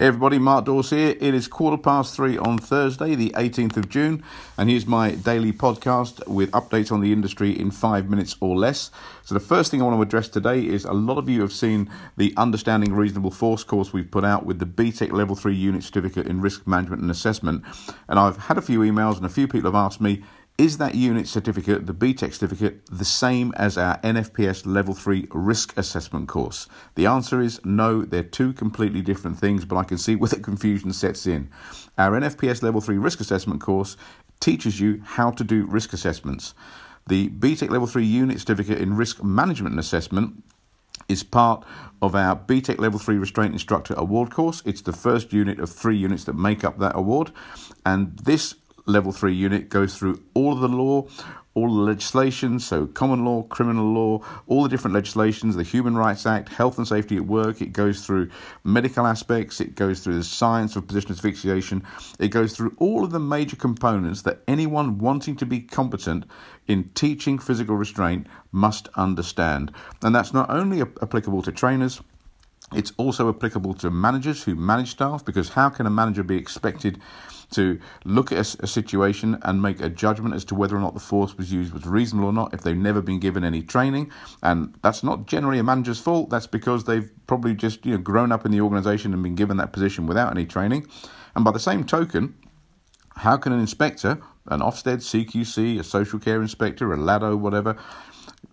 Hey everybody, Mark Dawes here. It is quarter past three on Thursday, the 18th of June, and here's my daily podcast with updates on the industry in five minutes or less. So, the first thing I want to address today is a lot of you have seen the Understanding Reasonable Force course we've put out with the BTEC Level 3 Unit Certificate in Risk Management and Assessment. And I've had a few emails, and a few people have asked me, is that unit certificate, the BTEC certificate, the same as our NFPS Level 3 risk assessment course? The answer is no, they're two completely different things, but I can see where the confusion sets in. Our NFPS Level 3 risk assessment course teaches you how to do risk assessments. The BTEC Level 3 unit certificate in risk management and assessment is part of our BTEC Level 3 Restraint Instructor Award course. It's the first unit of three units that make up that award. And this level three unit goes through all of the law, all the legislation, so common law, criminal law, all the different legislations, the Human Rights Act, health and safety at work. It goes through medical aspects, it goes through the science of position asphyxiation, it goes through all of the major components that anyone wanting to be competent in teaching physical restraint must understand. And that's not only applicable to trainers. It's also applicable to managers who manage staff because how can a manager be expected to look at a, a, situation and make a judgment as to whether or not the force was used was reasonable or not if they've never been given any training. And that's not generally a manager's fault. That's because they've probably just you know grown up in the organisation and been given that position without any training. And by the same token, how can an inspector, an Ofsted, CQC, a social care inspector, a LADO, whatever,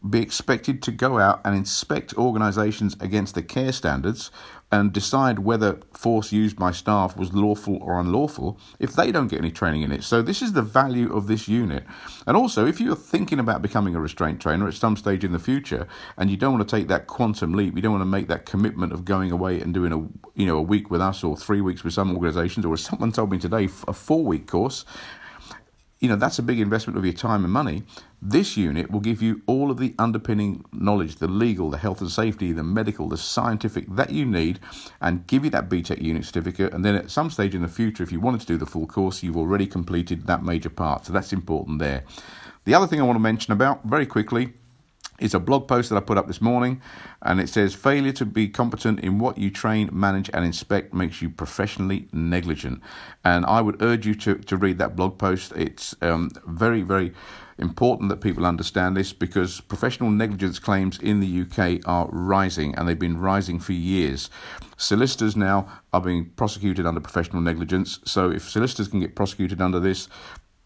be expected to go out and inspect organisations against the care standards and decide whether force used by staff was lawful or unlawful if they don't get any training in it. So, this is the value of this unit. And also, if you're thinking about becoming a restraint trainer at some stage in the future and you don't want to take that quantum leap, you don't want to make that commitment of going away and doing a you know a week with us or three weeks with some organisations, or as someone told me today, a four week course you know that's a big investment of your time and money. This unit will give you all of the underpinning knowledge, the legal, the health and safety, the medical, the scientific that you need, and give you that BTEC unit certificate. And then at some stage in the future, if you wanted to do the full course, you've already completed that major part. So that's important there. The other thing I want to mention about very quickly it's a blog post that I put up this morning, and it says failure to be competent in what you train, manage, and inspect makes you professionally negligent. And I would urge you to, to read that blog post. It's um, very, very important that people understand this because professional negligence claims in the UK are rising, and they've been rising for years. Solicitors now are being prosecuted under professional negligence. So if solicitors can get prosecuted under this,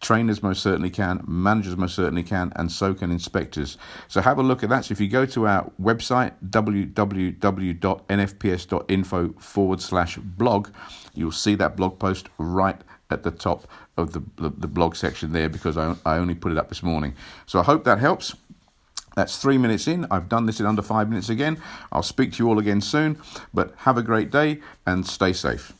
Trainers most certainly can, managers most certainly can, and so can inspectors. So have a look at that. So if you go to our website, www.nfps.info forward slash blog, you'll see that blog post right at the top of the, the, the blog section there because I, I only put it up this morning. So I hope that helps. That's three minutes in. I've done this in under five minutes again. I'll speak to you all again soon, but have a great day and stay safe.